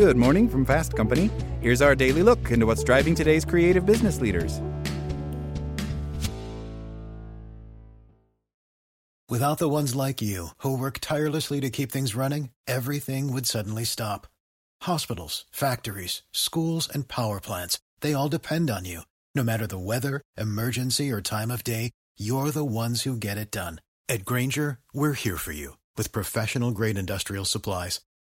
Good morning from Fast Company. Here's our daily look into what's driving today's creative business leaders. Without the ones like you, who work tirelessly to keep things running, everything would suddenly stop. Hospitals, factories, schools, and power plants, they all depend on you. No matter the weather, emergency, or time of day, you're the ones who get it done. At Grainger, we're here for you with professional grade industrial supplies.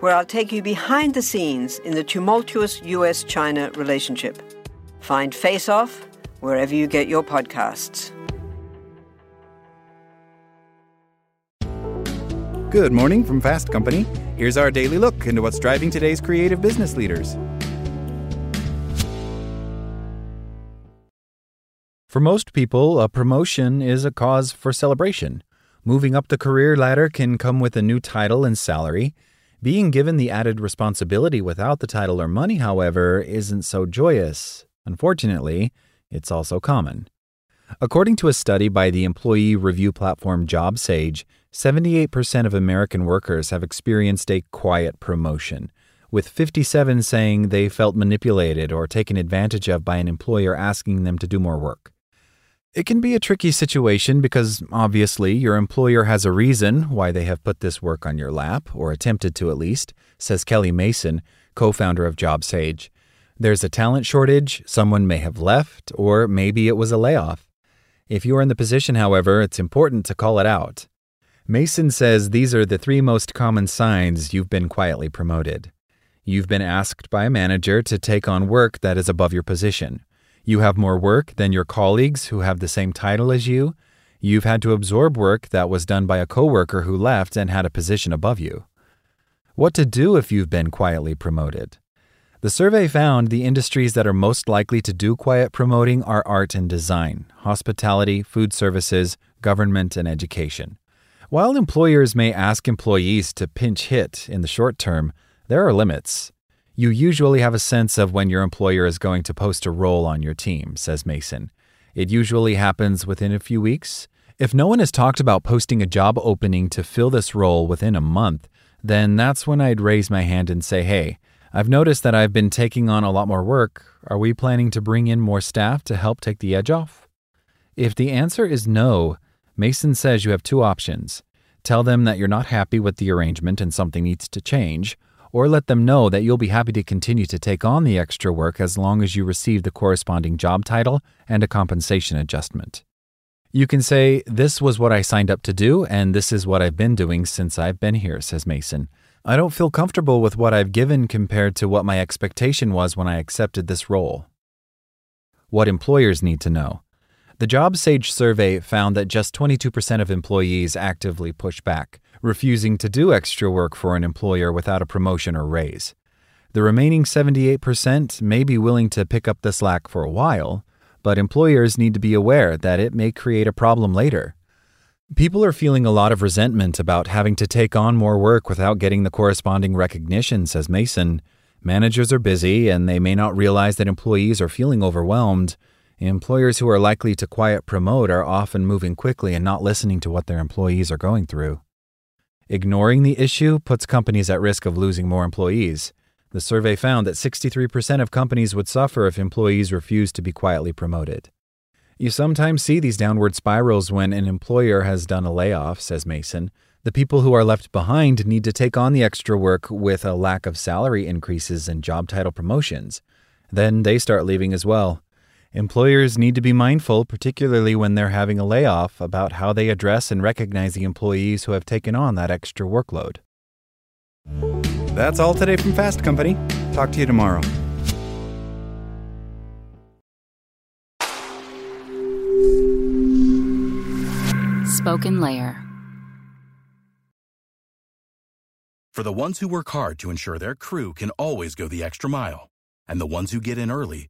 where I'll take you behind the scenes in the tumultuous US China relationship. Find Face Off wherever you get your podcasts. Good morning from Fast Company. Here's our daily look into what's driving today's creative business leaders. For most people, a promotion is a cause for celebration. Moving up the career ladder can come with a new title and salary. Being given the added responsibility without the title or money, however, isn't so joyous. Unfortunately, it's also common. According to a study by the employee review platform JobSage, 78% of American workers have experienced a quiet promotion, with 57 saying they felt manipulated or taken advantage of by an employer asking them to do more work. It can be a tricky situation because obviously your employer has a reason why they have put this work on your lap, or attempted to at least, says Kelly Mason, co founder of JobSage. There's a talent shortage, someone may have left, or maybe it was a layoff. If you are in the position, however, it's important to call it out. Mason says these are the three most common signs you've been quietly promoted. You've been asked by a manager to take on work that is above your position. You have more work than your colleagues who have the same title as you. You've had to absorb work that was done by a coworker who left and had a position above you. What to do if you've been quietly promoted? The survey found the industries that are most likely to do quiet promoting are art and design, hospitality, food services, government, and education. While employers may ask employees to pinch hit in the short term, there are limits. You usually have a sense of when your employer is going to post a role on your team, says Mason. It usually happens within a few weeks. If no one has talked about posting a job opening to fill this role within a month, then that's when I'd raise my hand and say, hey, I've noticed that I've been taking on a lot more work. Are we planning to bring in more staff to help take the edge off? If the answer is no, Mason says you have two options. Tell them that you're not happy with the arrangement and something needs to change, or let them know that you'll be happy to continue to take on the extra work as long as you receive the corresponding job title and a compensation adjustment. You can say, This was what I signed up to do, and this is what I've been doing since I've been here, says Mason. I don't feel comfortable with what I've given compared to what my expectation was when I accepted this role. What employers need to know. The JobSage survey found that just 22% of employees actively push back, refusing to do extra work for an employer without a promotion or raise. The remaining 78% may be willing to pick up the slack for a while, but employers need to be aware that it may create a problem later. People are feeling a lot of resentment about having to take on more work without getting the corresponding recognition, says Mason. Managers are busy and they may not realize that employees are feeling overwhelmed. Employers who are likely to quiet promote are often moving quickly and not listening to what their employees are going through. Ignoring the issue puts companies at risk of losing more employees. The survey found that 63% of companies would suffer if employees refused to be quietly promoted. You sometimes see these downward spirals when an employer has done a layoff, says Mason. The people who are left behind need to take on the extra work with a lack of salary increases and job title promotions. Then they start leaving as well. Employers need to be mindful, particularly when they're having a layoff, about how they address and recognize the employees who have taken on that extra workload. That's all today from Fast Company. Talk to you tomorrow. Spoken Layer. For the ones who work hard to ensure their crew can always go the extra mile, and the ones who get in early